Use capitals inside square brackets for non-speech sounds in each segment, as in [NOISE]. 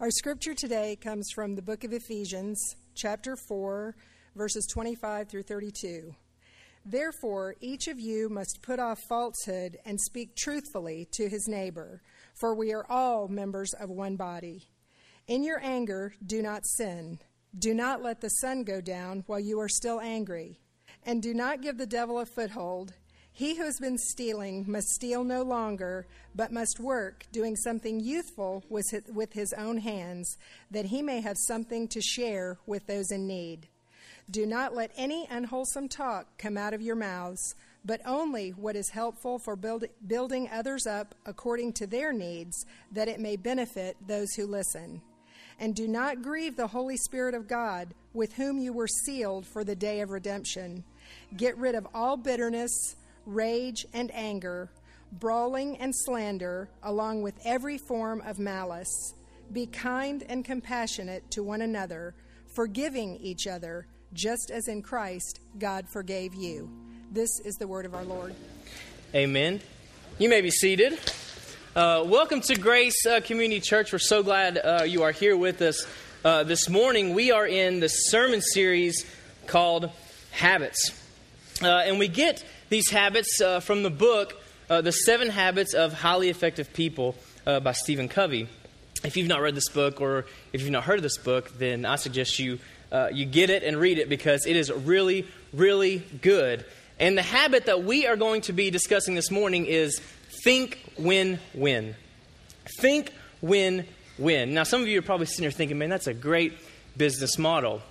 Our scripture today comes from the book of Ephesians, chapter 4, verses 25 through 32. Therefore, each of you must put off falsehood and speak truthfully to his neighbor, for we are all members of one body. In your anger, do not sin. Do not let the sun go down while you are still angry. And do not give the devil a foothold. He who has been stealing must steal no longer, but must work, doing something youthful with his own hands, that he may have something to share with those in need. Do not let any unwholesome talk come out of your mouths, but only what is helpful for build, building others up according to their needs, that it may benefit those who listen. And do not grieve the Holy Spirit of God, with whom you were sealed for the day of redemption. Get rid of all bitterness rage, and anger, brawling and slander, along with every form of malice. Be kind and compassionate to one another, forgiving each other, just as in Christ God forgave you. This is the word of our Lord. Amen. You may be seated. Uh, welcome to Grace uh, Community Church. We're so glad uh, you are here with us uh, this morning. We are in the sermon series called Habits. Uh, and we get these habits uh, from the book, uh, The Seven Habits of Highly Effective People uh, by Stephen Covey. If you've not read this book or if you've not heard of this book, then I suggest you, uh, you get it and read it because it is really, really good. And the habit that we are going to be discussing this morning is think, win, win. Think, win, win. Now, some of you are probably sitting here thinking, man, that's a great business model.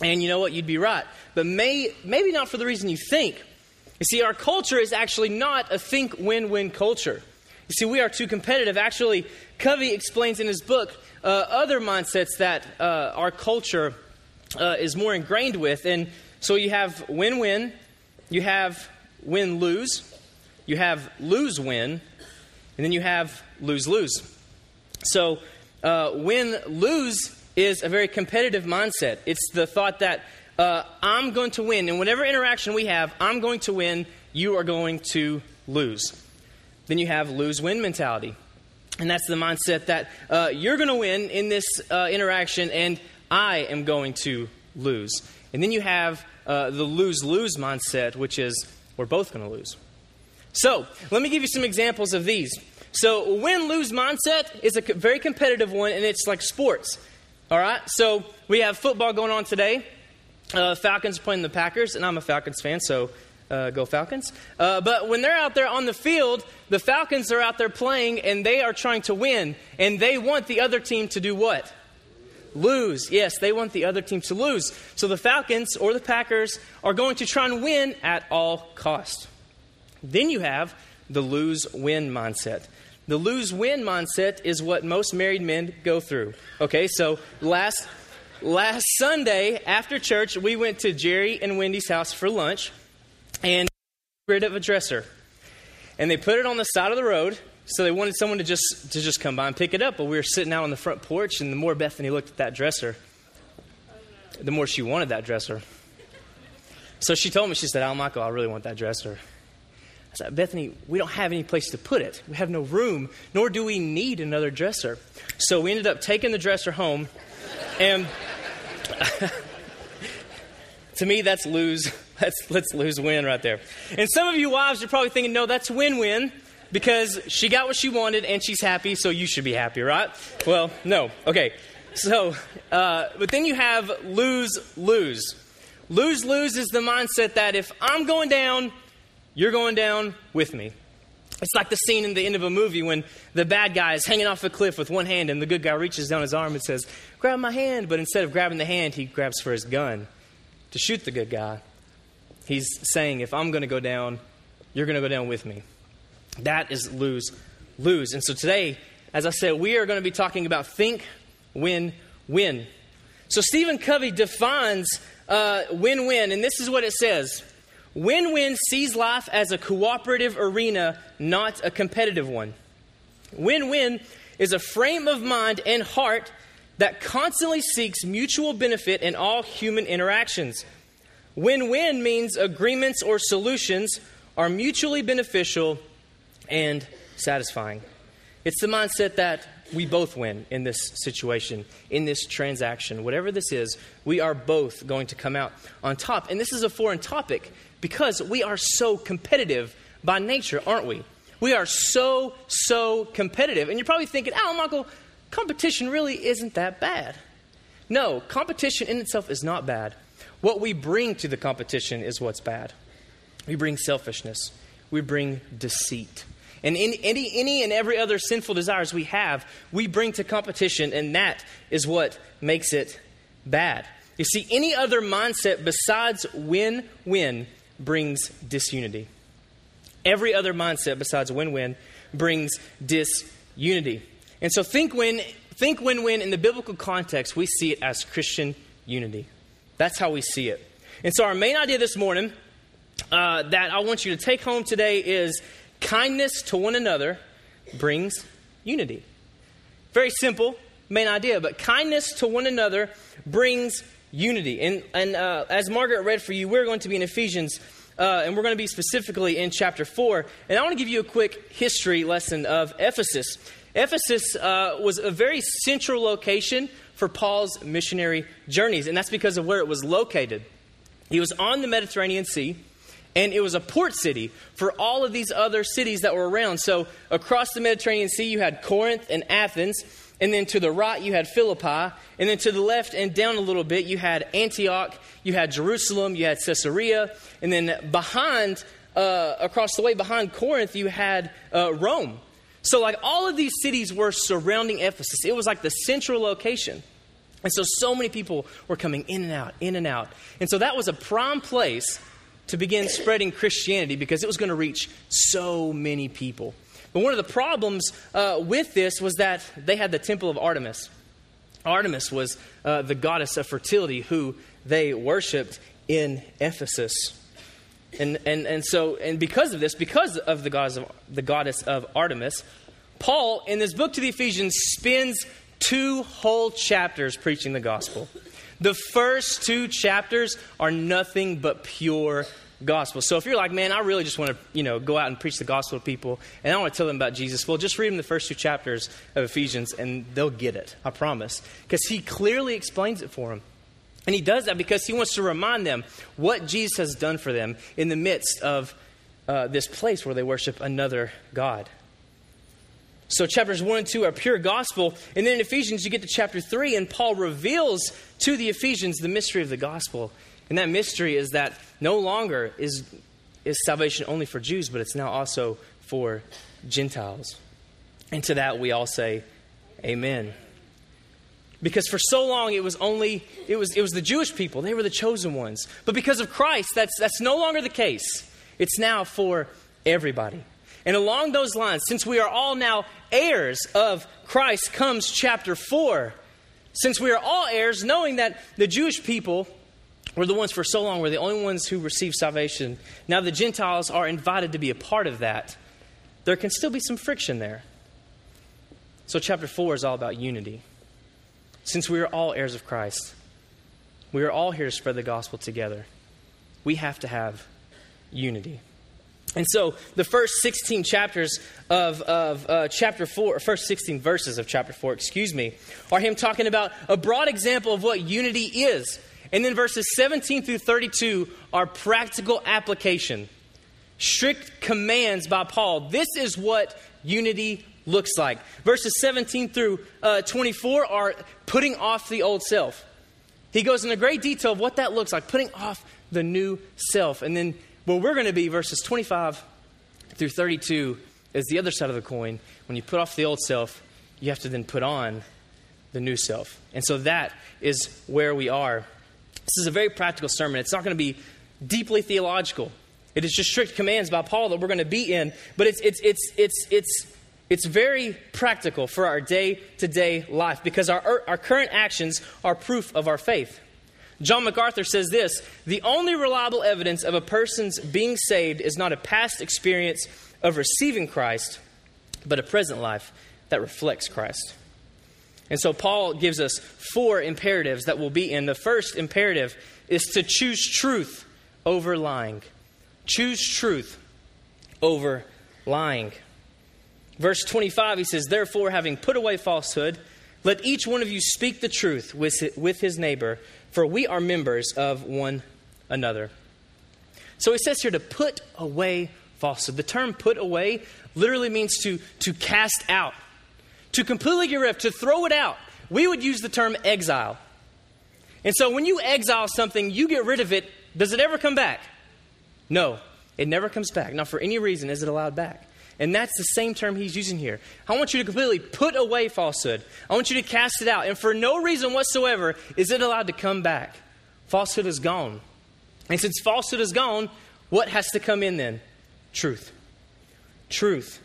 And you know what? You'd be right. But may, maybe not for the reason you think. You see, our culture is actually not a think win win culture. You see, we are too competitive. Actually, Covey explains in his book uh, other mindsets that uh, our culture uh, is more ingrained with. And so you have win win, you have win lose, you have lose win, and then you have lose lose. So, uh, win lose is a very competitive mindset. It's the thought that uh, I'm going to win. And whatever interaction we have, I'm going to win, you are going to lose. Then you have lose win mentality. And that's the mindset that uh, you're going to win in this uh, interaction and I am going to lose. And then you have uh, the lose lose mindset, which is we're both going to lose. So let me give you some examples of these. So, win lose mindset is a very competitive one, and it's like sports. All right? So, we have football going on today. Uh, Falcons playing the Packers, and I'm a Falcons fan, so uh, go Falcons. Uh, but when they're out there on the field, the Falcons are out there playing, and they are trying to win, and they want the other team to do what? Lose. Yes, they want the other team to lose. So the Falcons or the Packers are going to try and win at all cost. Then you have the lose win mindset. The lose win mindset is what most married men go through. Okay, so last last Sunday after church, we went to Jerry and Wendy's house for lunch and rid of a dresser. And they put it on the side of the road, so they wanted someone to just to just come by and pick it up. But we were sitting out on the front porch, and the more Bethany looked at that dresser, the more she wanted that dresser. So she told me, she said, Al Michael, I really want that dresser. I said, Bethany, we don't have any place to put it. We have no room, nor do we need another dresser. So we ended up taking the dresser home, and [LAUGHS] to me, that's lose. [LAUGHS] That's let's lose win right there. And some of you wives are probably thinking, no, that's win win because she got what she wanted and she's happy, so you should be happy, right? Well, no. Okay. So, uh, but then you have lose lose. Lose lose is the mindset that if I'm going down, you're going down with me. It's like the scene in the end of a movie when the bad guy is hanging off a cliff with one hand and the good guy reaches down his arm and says, Grab my hand. But instead of grabbing the hand, he grabs for his gun to shoot the good guy. He's saying, If I'm going to go down, you're going to go down with me. That is lose lose. And so today, as I said, we are going to be talking about think, win, win. So Stephen Covey defines uh, win win, and this is what it says Win win sees life as a cooperative arena, not a competitive one. Win win is a frame of mind and heart that constantly seeks mutual benefit in all human interactions. Win win means agreements or solutions are mutually beneficial and satisfying. It's the mindset that we both win in this situation, in this transaction. Whatever this is, we are both going to come out on top. And this is a foreign topic because we are so competitive by nature, aren't we? We are so, so competitive. And you're probably thinking, oh, Michael, competition really isn't that bad. No, competition in itself is not bad. What we bring to the competition is what's bad. We bring selfishness, we bring deceit. And any, any and every other sinful desires we have, we bring to competition, and that is what makes it bad. You see, any other mindset besides win win brings disunity. Every other mindset besides win win brings disunity. And so think win think win win in the biblical context, we see it as Christian unity. That's how we see it. And so our main idea this morning uh, that I want you to take home today is kindness to one another brings unity. Very simple main idea, but kindness to one another brings unity. And, and uh, as Margaret read for you, we're going to be in Ephesians, uh, and we're going to be specifically in chapter 4. And I want to give you a quick history lesson of Ephesus. Ephesus uh, was a very central location for Paul's missionary journeys, and that's because of where it was located. He was on the Mediterranean Sea. And it was a port city for all of these other cities that were around. So across the Mediterranean Sea, you had Corinth and Athens. And then to the right, you had Philippi. And then to the left and down a little bit, you had Antioch, you had Jerusalem, you had Caesarea. And then behind, uh, across the way behind Corinth, you had uh, Rome. So, like, all of these cities were surrounding Ephesus. It was like the central location. And so, so many people were coming in and out, in and out. And so, that was a prime place to begin spreading Christianity because it was going to reach so many people. But one of the problems uh, with this was that they had the temple of Artemis. Artemis was uh, the goddess of fertility who they worshiped in Ephesus. And, and, and so, and because of this, because of the goddess of, the goddess of Artemis, Paul, in this book to the Ephesians, spends two whole chapters preaching the gospel. The first two chapters are nothing but pure gospel. So if you're like, man, I really just want to, you know, go out and preach the gospel to people, and I want to tell them about Jesus, well, just read them the first two chapters of Ephesians, and they'll get it. I promise, because he clearly explains it for them. And he does that because he wants to remind them what Jesus has done for them in the midst of uh, this place where they worship another God. So, chapters 1 and 2 are pure gospel. And then in Ephesians, you get to chapter 3, and Paul reveals to the Ephesians the mystery of the gospel. And that mystery is that no longer is, is salvation only for Jews, but it's now also for Gentiles. And to that, we all say, Amen. Because for so long it was only it was it was the Jewish people, they were the chosen ones. But because of Christ, that's that's no longer the case. It's now for everybody. And along those lines, since we are all now heirs of Christ, comes chapter 4. Since we are all heirs, knowing that the Jewish people were the ones for so long, were the only ones who received salvation, now the Gentiles are invited to be a part of that. There can still be some friction there. So, chapter 4 is all about unity. Since we are all heirs of Christ, we are all here to spread the gospel together. We have to have unity. And so the first 16 chapters of, of uh, chapter 4, or first 16 verses of chapter 4, excuse me, are him talking about a broad example of what unity is. And then verses 17 through 32 are practical application, strict commands by Paul. This is what unity looks like. Verses 17 through uh, 24 are putting off the old self. He goes into great detail of what that looks like, putting off the new self. And then where we're going to be, verses 25 through 32, is the other side of the coin. When you put off the old self, you have to then put on the new self. And so that is where we are. This is a very practical sermon. It's not going to be deeply theological. It is just strict commands by Paul that we're going to be in, but it's, it's, it's, it's, it's, it's very practical for our day to day life because our, our current actions are proof of our faith. John MacArthur says this The only reliable evidence of a person's being saved is not a past experience of receiving Christ, but a present life that reflects Christ. And so Paul gives us four imperatives that we'll be in. The first imperative is to choose truth over lying. Choose truth over lying. Verse 25, he says, Therefore, having put away falsehood, let each one of you speak the truth with his neighbor, for we are members of one another. So he says here to put away falsehood. The term put away literally means to, to cast out, to completely get rid of, to throw it out. We would use the term exile. And so when you exile something, you get rid of it. Does it ever come back? No, it never comes back. Not for any reason is it allowed back. And that's the same term he's using here. I want you to completely put away falsehood. I want you to cast it out. And for no reason whatsoever is it allowed to come back. Falsehood is gone. And since falsehood is gone, what has to come in then? Truth. Truth.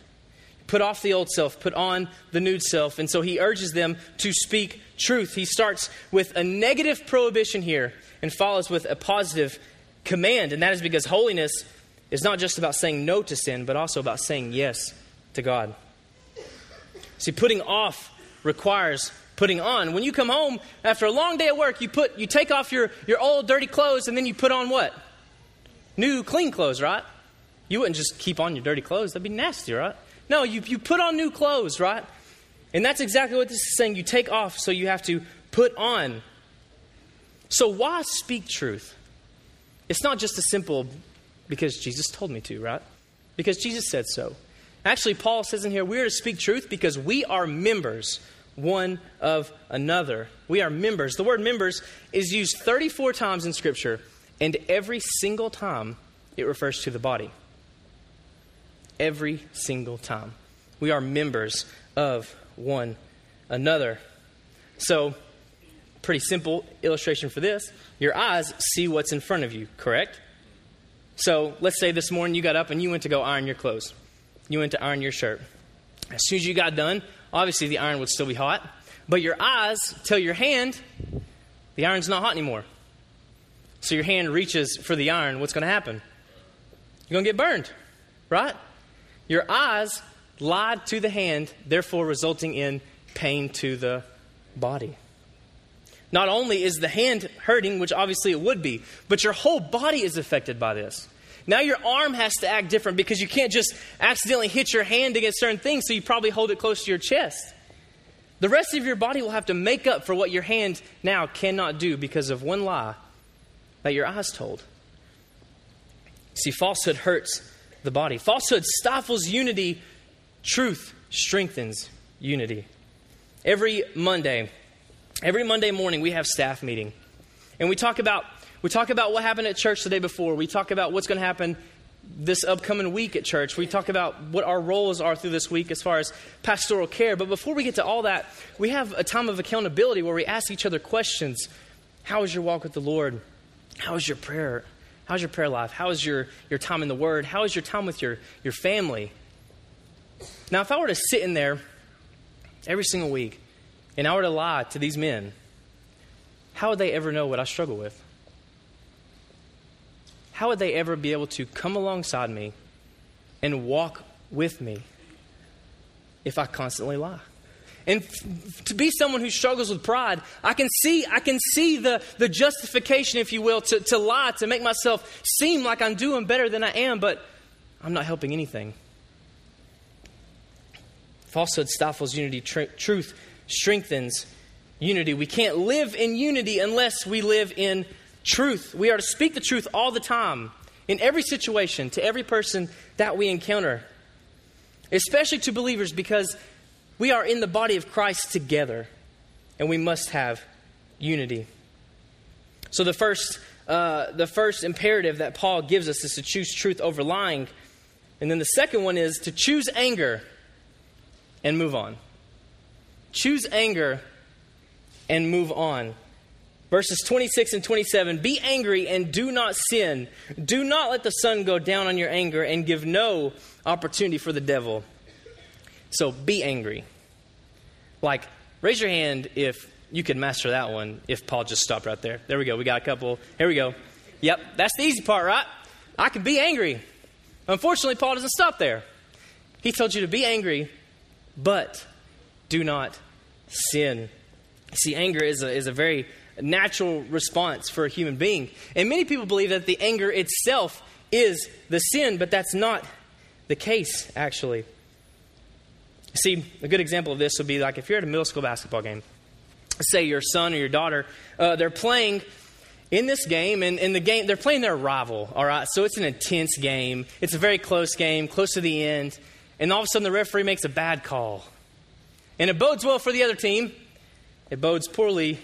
Put off the old self, put on the new self. And so he urges them to speak truth. He starts with a negative prohibition here and follows with a positive command. And that is because holiness is not just about saying no to sin, but also about saying yes to God. See, putting off requires putting on. When you come home after a long day of work, you put you take off your, your old dirty clothes and then you put on what? New clean clothes, right? You wouldn't just keep on your dirty clothes. That'd be nasty, right? No, you, you put on new clothes, right? And that's exactly what this is saying. You take off, so you have to put on. So why speak truth? It's not just a simple because Jesus told me to, right? Because Jesus said so. Actually, Paul says in here, we are to speak truth because we are members one of another. We are members. The word members is used 34 times in Scripture, and every single time it refers to the body. Every single time. We are members of one another. So, pretty simple illustration for this. Your eyes see what's in front of you, correct? So let's say this morning you got up and you went to go iron your clothes. You went to iron your shirt. As soon as you got done, obviously the iron would still be hot, but your eyes tell your hand the iron's not hot anymore. So your hand reaches for the iron, what's going to happen? You're going to get burned, right? Your eyes lied to the hand, therefore resulting in pain to the body. Not only is the hand hurting, which obviously it would be, but your whole body is affected by this. Now your arm has to act different because you can't just accidentally hit your hand against certain things, so you probably hold it close to your chest. The rest of your body will have to make up for what your hand now cannot do because of one lie that your eyes told. See, falsehood hurts the body. Falsehood stifles unity, truth strengthens unity. Every Monday, every Monday morning we have staff meeting. And we talk about we talk about what happened at church the day before. We talk about what's going to happen this upcoming week at church. We talk about what our roles are through this week as far as pastoral care. But before we get to all that, we have a time of accountability where we ask each other questions. How is your walk with the Lord? How is your prayer? How's your prayer life? How is your, your time in the Word? How is your time with your, your family? Now, if I were to sit in there every single week and I were to lie to these men, how would they ever know what I struggle with? How would they ever be able to come alongside me and walk with me if I constantly lie? And f- to be someone who struggles with pride, I can see, I can see the, the justification, if you will, to, to lie, to make myself seem like I'm doing better than I am, but I'm not helping anything. Falsehood stifles unity, tr- truth strengthens unity. We can't live in unity unless we live in truth. We are to speak the truth all the time, in every situation, to every person that we encounter, especially to believers, because we are in the body of Christ together, and we must have unity. So the first, uh, the first imperative that Paul gives us is to choose truth over lying, and then the second one is to choose anger and move on. Choose anger and move on. Verses 26 and 27 Be angry and do not sin. Do not let the sun go down on your anger and give no opportunity for the devil. So be angry. Like, raise your hand if you could master that one, if Paul just stopped right there. There we go. We got a couple. Here we go. Yep, that's the easy part, right? I can be angry. Unfortunately, Paul doesn't stop there. He told you to be angry but do not sin. See, anger is a, is a very natural response for a human being. And many people believe that the anger itself is the sin, but that's not the case, actually. See, a good example of this would be like if you're at a middle school basketball game, say your son or your daughter, uh, they're playing in this game, and in the game, they're playing their rival, all right? So it's an intense game. It's a very close game, close to the end, and all of a sudden the referee makes a bad call. And it bodes well for the other team, it bodes poorly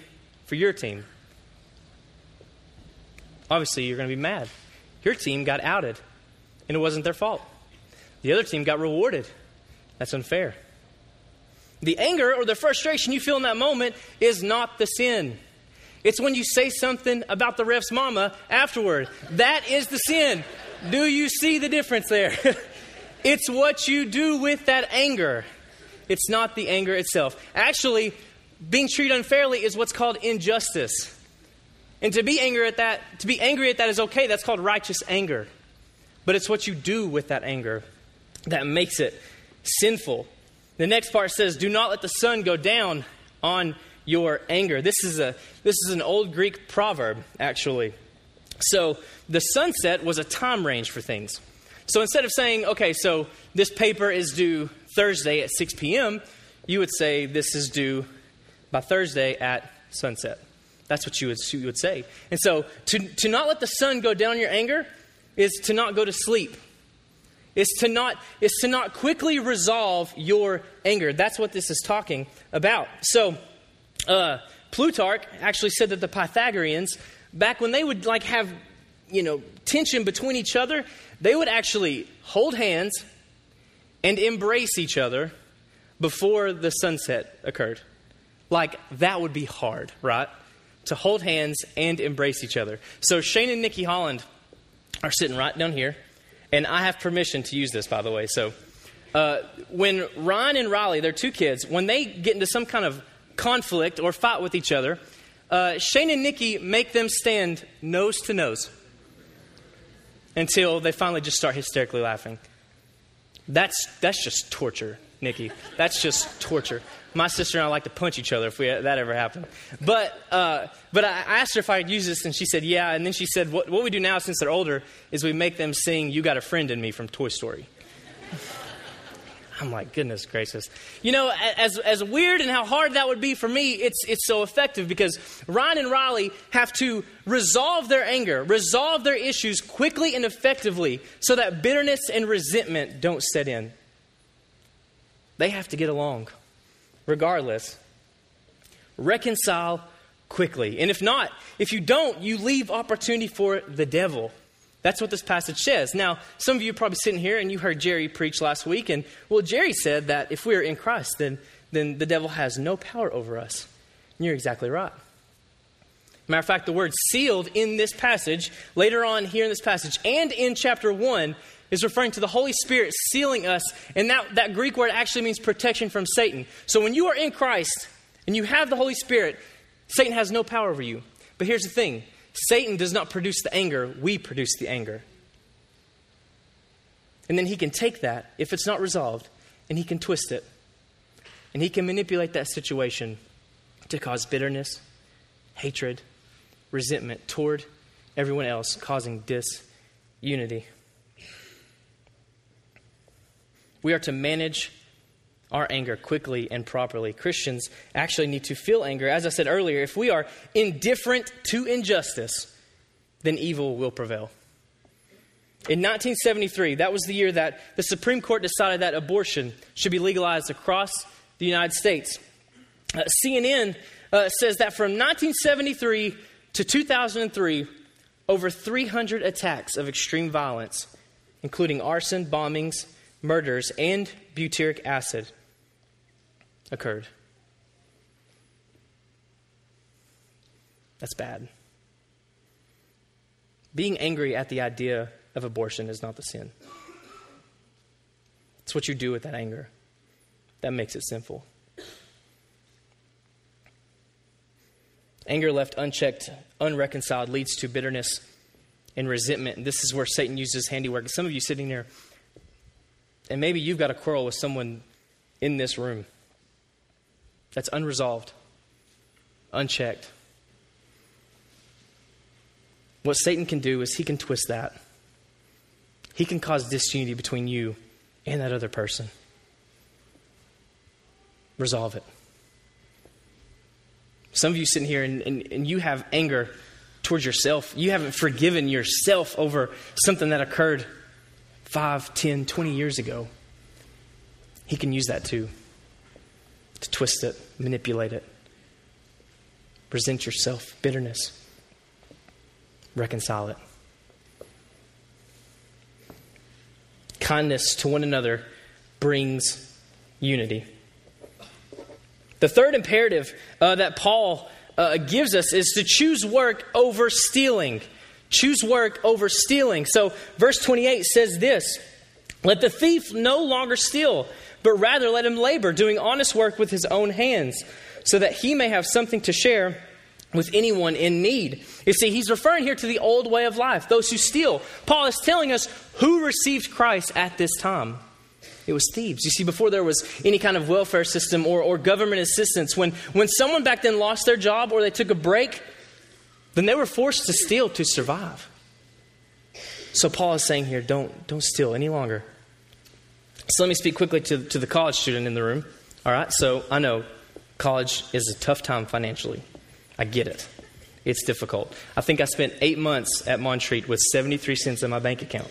for your team. Obviously, you're going to be mad. Your team got outed, and it wasn't their fault. The other team got rewarded. That's unfair. The anger or the frustration you feel in that moment is not the sin. It's when you say something about the ref's mama afterward. That is the sin. Do you see the difference there? [LAUGHS] it's what you do with that anger. It's not the anger itself. Actually, being treated unfairly is what's called injustice. And to be angry at that, to be angry at that is okay. That's called righteous anger. But it's what you do with that anger that makes it sinful. The next part says, "Do not let the sun go down on your anger." This is a this is an old Greek proverb actually. So, the sunset was a time range for things. So instead of saying, "Okay, so this paper is due Thursday at 6 p.m., you would say this is due by Thursday at sunset. That's what you would, you would say. And so to, to not let the sun go down your anger is to not go to sleep. Is to not is to not quickly resolve your anger. That's what this is talking about. So uh, Plutarch actually said that the Pythagoreans, back when they would like have you know tension between each other, they would actually hold hands and embrace each other before the sunset occurred. Like, that would be hard, right? To hold hands and embrace each other. So, Shane and Nikki Holland are sitting right down here, and I have permission to use this, by the way. So, uh, when Ryan and Riley, they're two kids, when they get into some kind of conflict or fight with each other, uh, Shane and Nikki make them stand nose to nose until they finally just start hysterically laughing. That's, that's just torture, Nikki. That's just torture. My sister and I like to punch each other if we, that ever happened. But, uh, but I asked her if I could use this, and she said, yeah. And then she said, what, what we do now since they're older is we make them sing You Got a Friend in Me from Toy Story. I'm like, goodness gracious. You know, as, as weird and how hard that would be for me, it's, it's so effective because Ryan and Riley have to resolve their anger, resolve their issues quickly and effectively so that bitterness and resentment don't set in. They have to get along regardless. Reconcile quickly. And if not, if you don't, you leave opportunity for the devil. That's what this passage says. Now, some of you are probably sitting here and you heard Jerry preach last week, and well, Jerry said that if we are in Christ, then, then the devil has no power over us. And you're exactly right. Matter of fact, the word sealed in this passage, later on here in this passage, and in chapter 1, is referring to the Holy Spirit sealing us. And that, that Greek word actually means protection from Satan. So when you are in Christ and you have the Holy Spirit, Satan has no power over you. But here's the thing Satan does not produce the anger, we produce the anger. And then he can take that, if it's not resolved, and he can twist it. And he can manipulate that situation to cause bitterness, hatred, resentment toward everyone else, causing disunity. We are to manage our anger quickly and properly. Christians actually need to feel anger. As I said earlier, if we are indifferent to injustice, then evil will prevail. In 1973, that was the year that the Supreme Court decided that abortion should be legalized across the United States. Uh, CNN uh, says that from 1973 to 2003, over 300 attacks of extreme violence, including arson, bombings, murders, and butyric acid, occurred. That's bad. Being angry at the idea of abortion is not the sin. It's what you do with that anger that makes it sinful. Anger left unchecked, unreconciled, leads to bitterness and resentment. And this is where Satan uses handiwork. Some of you sitting there, and maybe you've got a quarrel with someone in this room that's unresolved, unchecked. What Satan can do is he can twist that. He can cause disunity between you and that other person. resolve it. Some of you sitting here and, and, and you have anger towards yourself. You haven't forgiven yourself over something that occurred 5, 10, 20 years ago. He can use that too to twist it, manipulate it. Present yourself, bitterness. Reconcile it. Kindness to one another brings unity. The third imperative uh, that Paul uh, gives us is to choose work over stealing. Choose work over stealing. So, verse 28 says this Let the thief no longer steal, but rather let him labor, doing honest work with his own hands, so that he may have something to share with anyone in need. You see, he's referring here to the old way of life, those who steal. Paul is telling us who received Christ at this time. It was thieves. You see, before there was any kind of welfare system or, or government assistance, when, when someone back then lost their job or they took a break, then they were forced to steal to survive. So Paul is saying here, don't, don't steal any longer. So let me speak quickly to, to the college student in the room. All right, so I know college is a tough time financially. I get it. It's difficult. I think I spent eight months at Montreat with 73 cents in my bank account.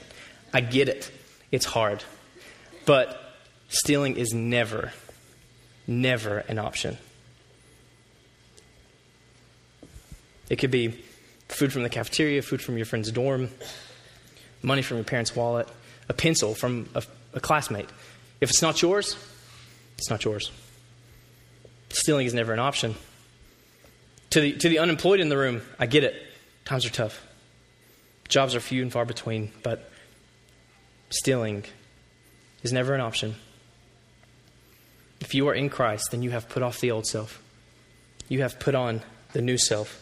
I get it. It's hard. But stealing is never, never an option. It could be food from the cafeteria, food from your friend's dorm, money from your parents' wallet, a pencil from a, a classmate. If it's not yours, it's not yours. Stealing is never an option. To the, to the unemployed in the room, I get it. Times are tough. Jobs are few and far between, but stealing is never an option. If you are in Christ, then you have put off the old self. You have put on the new self.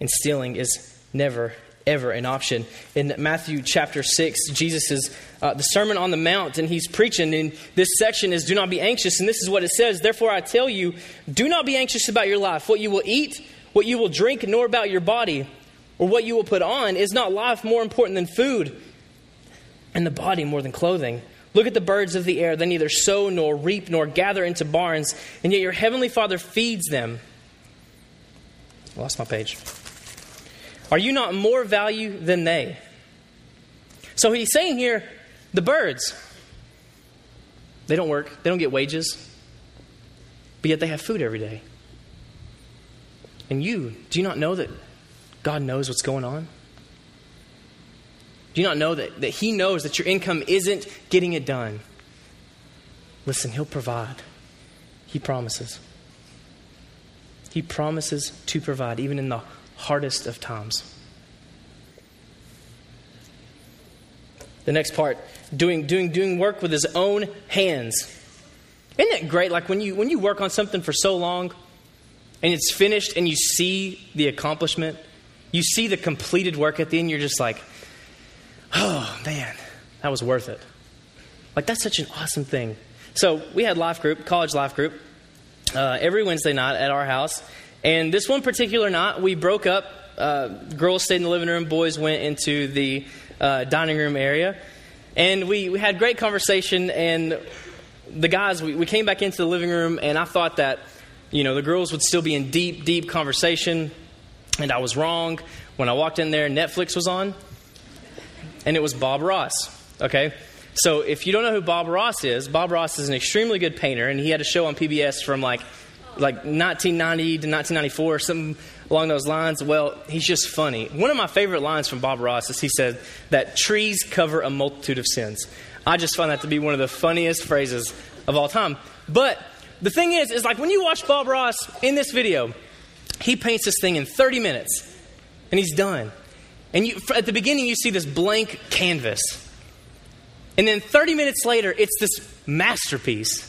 And stealing is never, ever an option. In Matthew chapter 6, Jesus is uh, the Sermon on the Mount, and he's preaching. And this section is Do not be anxious. And this is what it says Therefore, I tell you, do not be anxious about your life, what you will eat, what you will drink, nor about your body, or what you will put on. Is not life more important than food, and the body more than clothing? Look at the birds of the air. They neither sow nor reap nor gather into barns, and yet your heavenly Father feeds them. I lost my page. Are you not more value than they? So he's saying here the birds, they don't work, they don't get wages, but yet they have food every day. And you, do you not know that God knows what's going on? Do you not know that, that He knows that your income isn't getting it done? Listen, He'll provide. He promises. He promises to provide, even in the hardest of times. The next part, doing, doing, doing work with his own hands. Isn't it great? Like when you, when you work on something for so long and it's finished and you see the accomplishment, you see the completed work at the end, you're just like, oh man, that was worth it. Like that's such an awesome thing. So we had life group, college life group, uh, every Wednesday night at our house. And this one particular night, we broke up. Uh, girls stayed in the living room, boys went into the uh, dining room area. And we, we had great conversation. And the guys, we, we came back into the living room, and I thought that, you know, the girls would still be in deep, deep conversation. And I was wrong. When I walked in there, Netflix was on and it was Bob Ross. Okay? So if you don't know who Bob Ross is, Bob Ross is an extremely good painter, and he had a show on PBS from like like 1990 to 1994 or something along those lines. Well, he's just funny. One of my favorite lines from Bob Ross is he said that trees cover a multitude of sins. I just find that to be one of the funniest phrases of all time. But the thing is, is like when you watch Bob Ross in this video, he paints this thing in 30 minutes, and he's done. And you, at the beginning, you see this blank canvas. And then 30 minutes later, it's this masterpiece.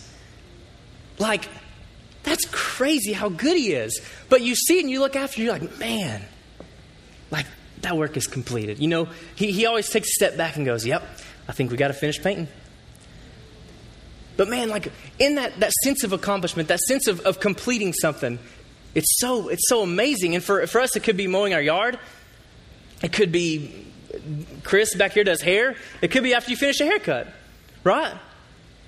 Like, that's crazy how good he is. But you see it and you look after, you're like, man, like, that work is completed. You know, he, he always takes a step back and goes, yep, I think we got to finish painting. But man, like, in that, that sense of accomplishment, that sense of, of completing something, it's so, it's so amazing. And for, for us, it could be mowing our yard. It could be Chris back here does hair. It could be after you finish a haircut, right?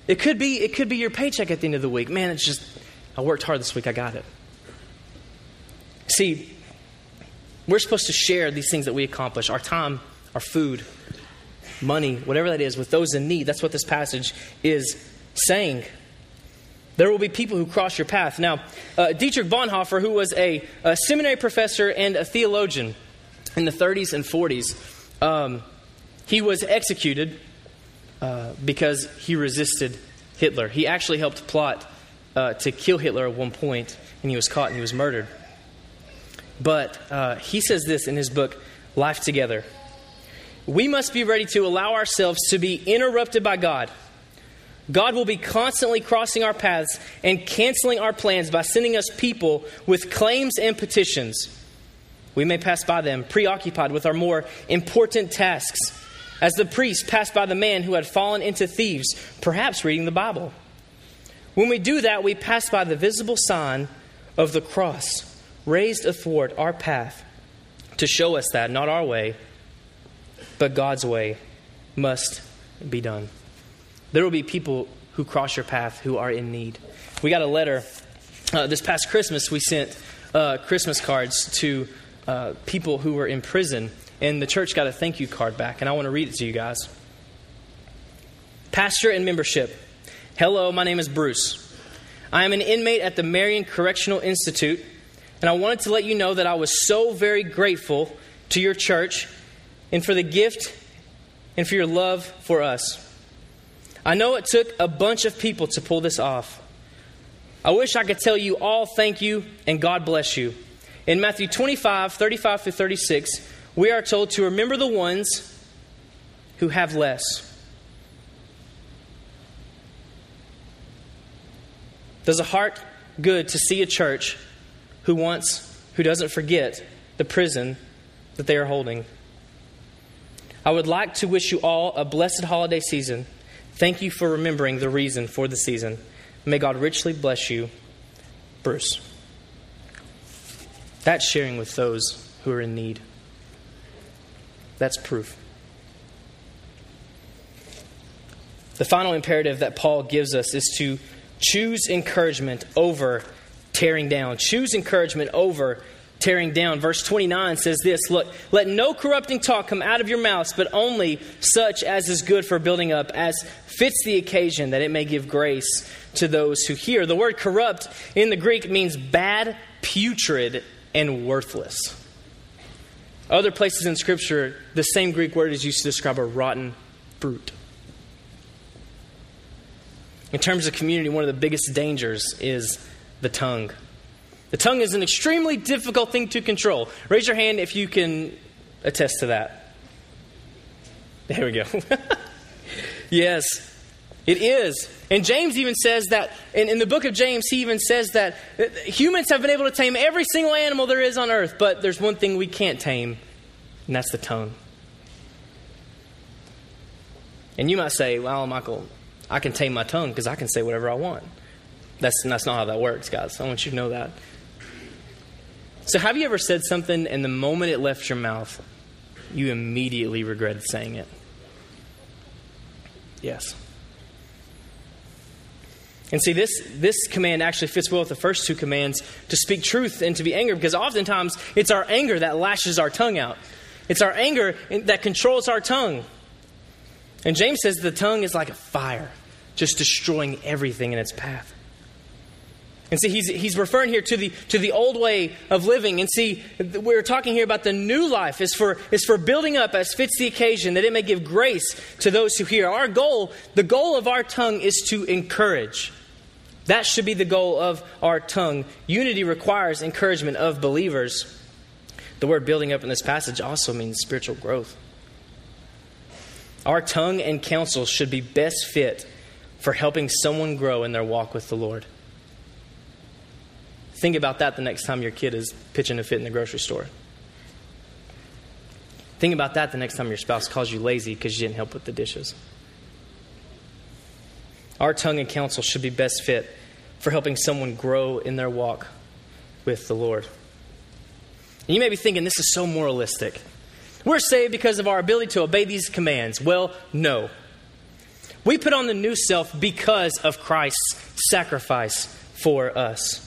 It could be it could be your paycheck at the end of the week. Man, it's just I worked hard this week, I got it. See, we're supposed to share these things that we accomplish our time, our food, money, whatever that is, with those in need. That's what this passage is saying. There will be people who cross your path. Now, uh, Dietrich Bonhoeffer, who was a, a, seminary professor and a theologian in the 30s and 40s, um, he was executed uh, because he resisted Hitler. He actually helped plot uh, to kill Hitler at one point, and he was caught and he was murdered. But uh, he says this in his book, Life Together. We must be ready to allow ourselves to be interrupted by God. God will be constantly crossing our paths and canceling our plans by sending us people with claims and petitions. We may pass by them, preoccupied with our more important tasks, as the priest passed by the man who had fallen into thieves, perhaps reading the Bible. When we do that, we pass by the visible sign of the cross raised athwart our path to show us that not our way, but God's way must be done. There will be people who cross your path who are in need. We got a letter uh, this past Christmas, we sent uh, Christmas cards to uh, people who were in prison, and the church got a thank you card back, and I want to read it to you guys. Pastor and membership. Hello, my name is Bruce. I am an inmate at the Marion Correctional Institute, and I wanted to let you know that I was so very grateful to your church and for the gift and for your love for us. I know it took a bunch of people to pull this off. I wish I could tell you all thank you and God bless you. In Matthew 25, 35 through 36, we are told to remember the ones who have less. Does a heart good to see a church who wants, who doesn't forget the prison that they are holding? I would like to wish you all a blessed holiday season. Thank you for remembering the reason for the season. May God richly bless you, Bruce. That's sharing with those who are in need. That's proof. The final imperative that Paul gives us is to choose encouragement over tearing down. Choose encouragement over tearing down. Verse 29 says this Look, let no corrupting talk come out of your mouths, but only such as is good for building up, as fits the occasion, that it may give grace to those who hear. The word corrupt in the Greek means bad, putrid, and worthless. Other places in Scripture, the same Greek word is used to describe a rotten fruit. In terms of community, one of the biggest dangers is the tongue. The tongue is an extremely difficult thing to control. Raise your hand if you can attest to that. There we go. [LAUGHS] yes, it is. And James even says that, in, in the book of James, he even says that uh, humans have been able to tame every single animal there is on earth, but there's one thing we can't tame, and that's the tongue. And you might say, well, Michael, I can tame my tongue because I can say whatever I want. That's, that's not how that works, guys. I want you to know that. So, have you ever said something and the moment it left your mouth, you immediately regretted saying it? Yes. And see, this, this command actually fits well with the first two commands to speak truth and to be angry, because oftentimes it's our anger that lashes our tongue out. It's our anger that controls our tongue. And James says the tongue is like a fire, just destroying everything in its path. And see, he's, he's referring here to the, to the old way of living. And see, we're talking here about the new life is for, is for building up as fits the occasion, that it may give grace to those who hear. Our goal, the goal of our tongue is to encourage. That should be the goal of our tongue. Unity requires encouragement of believers. The word building up in this passage also means spiritual growth. Our tongue and counsel should be best fit for helping someone grow in their walk with the Lord. Think about that the next time your kid is pitching a fit in the grocery store. Think about that the next time your spouse calls you lazy because you didn't help with the dishes. Our tongue and counsel should be best fit for helping someone grow in their walk with the Lord. And you may be thinking, this is so moralistic. We're saved because of our ability to obey these commands. Well, no. We put on the new self because of Christ's sacrifice for us.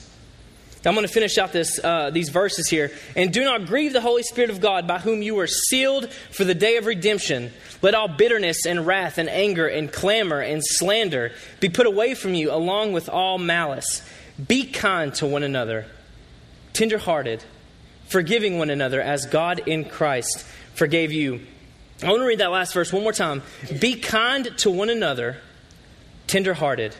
I'm going to finish out this, uh, these verses here. And do not grieve the Holy Spirit of God, by whom you are sealed for the day of redemption. Let all bitterness and wrath and anger and clamor and slander be put away from you, along with all malice. Be kind to one another, tenderhearted, forgiving one another as God in Christ forgave you. I want to read that last verse one more time. Be kind to one another, tenderhearted,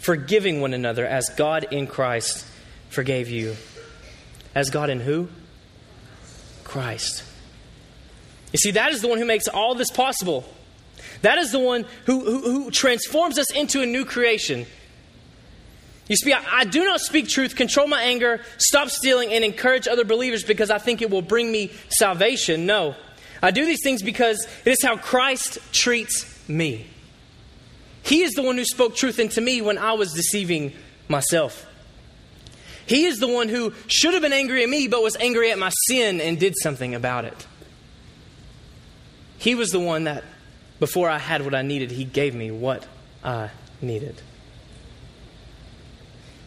forgiving one another as God in Christ forgave you. As God in who? Christ. You see, that is the one who makes all this possible. That is the one who, who, who transforms us into a new creation. You I, I do not speak truth, control my anger, stop stealing, and encourage other believers because I think it will bring me salvation. No. I do these things because it is how Christ treats me. He is the one who spoke truth into me when I was deceiving myself. He is the one who should have been angry at me, but was angry at my sin and did something about it. He was the one that, before I had what I needed, He gave me what I needed.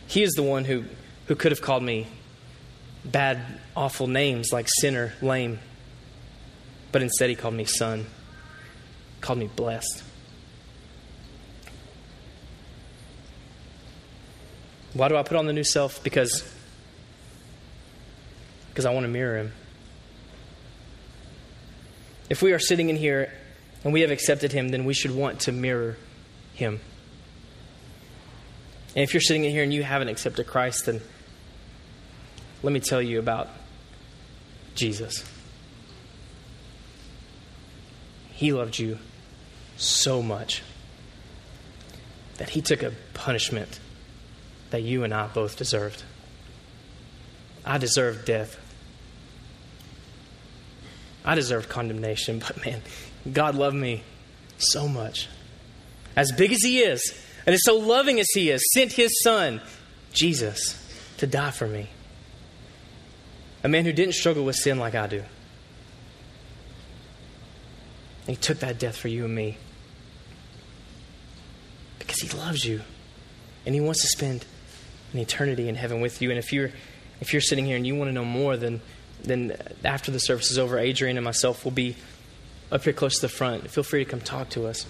He is the one who, who could have called me bad, awful names like sinner, lame. But instead, He called me son, called me blessed. Why do I put on the new self? Because, because I want to mirror him. If we are sitting in here and we have accepted him, then we should want to mirror him. And if you're sitting in here and you haven't accepted Christ, then let me tell you about Jesus. He loved you so much that he took a punishment that you and I both deserved. I deserved death. I deserved condemnation, but man, God loved me so much. As big as He is, and as so loving as He is, sent His Son, Jesus, to die for me. A man who didn't struggle with sin like I do. And He took that death for you and me. Because He loves you. And He wants to spend an eternity in heaven with you. And if you're if you're sitting here and you want to know more, then then after the service is over, Adrian and myself will be up here close to the front. Feel free to come talk to us.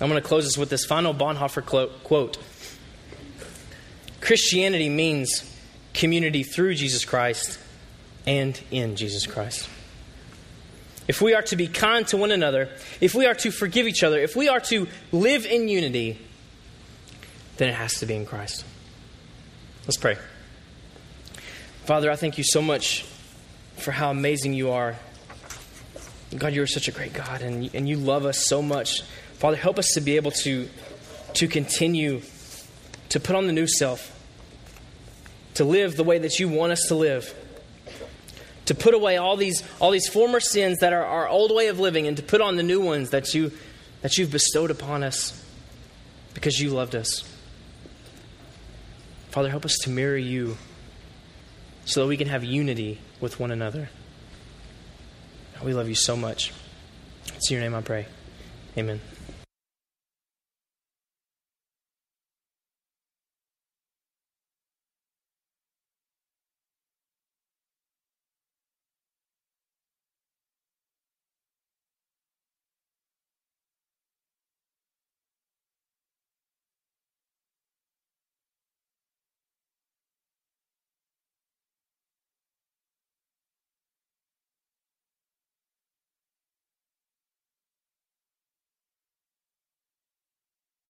I'm going to close this with this final Bonhoeffer quote Christianity means community through Jesus Christ and in Jesus Christ. If we are to be kind to one another, if we are to forgive each other, if we are to live in unity, then it has to be in Christ. Let's pray. Father, I thank you so much for how amazing you are. God, you are such a great God, and, and you love us so much. Father, help us to be able to, to continue to put on the new self, to live the way that you want us to live, to put away all these, all these former sins that are our old way of living, and to put on the new ones that, you, that you've bestowed upon us because you loved us. Father, help us to mirror you so that we can have unity with one another. We love you so much. It's in your name I pray. Amen.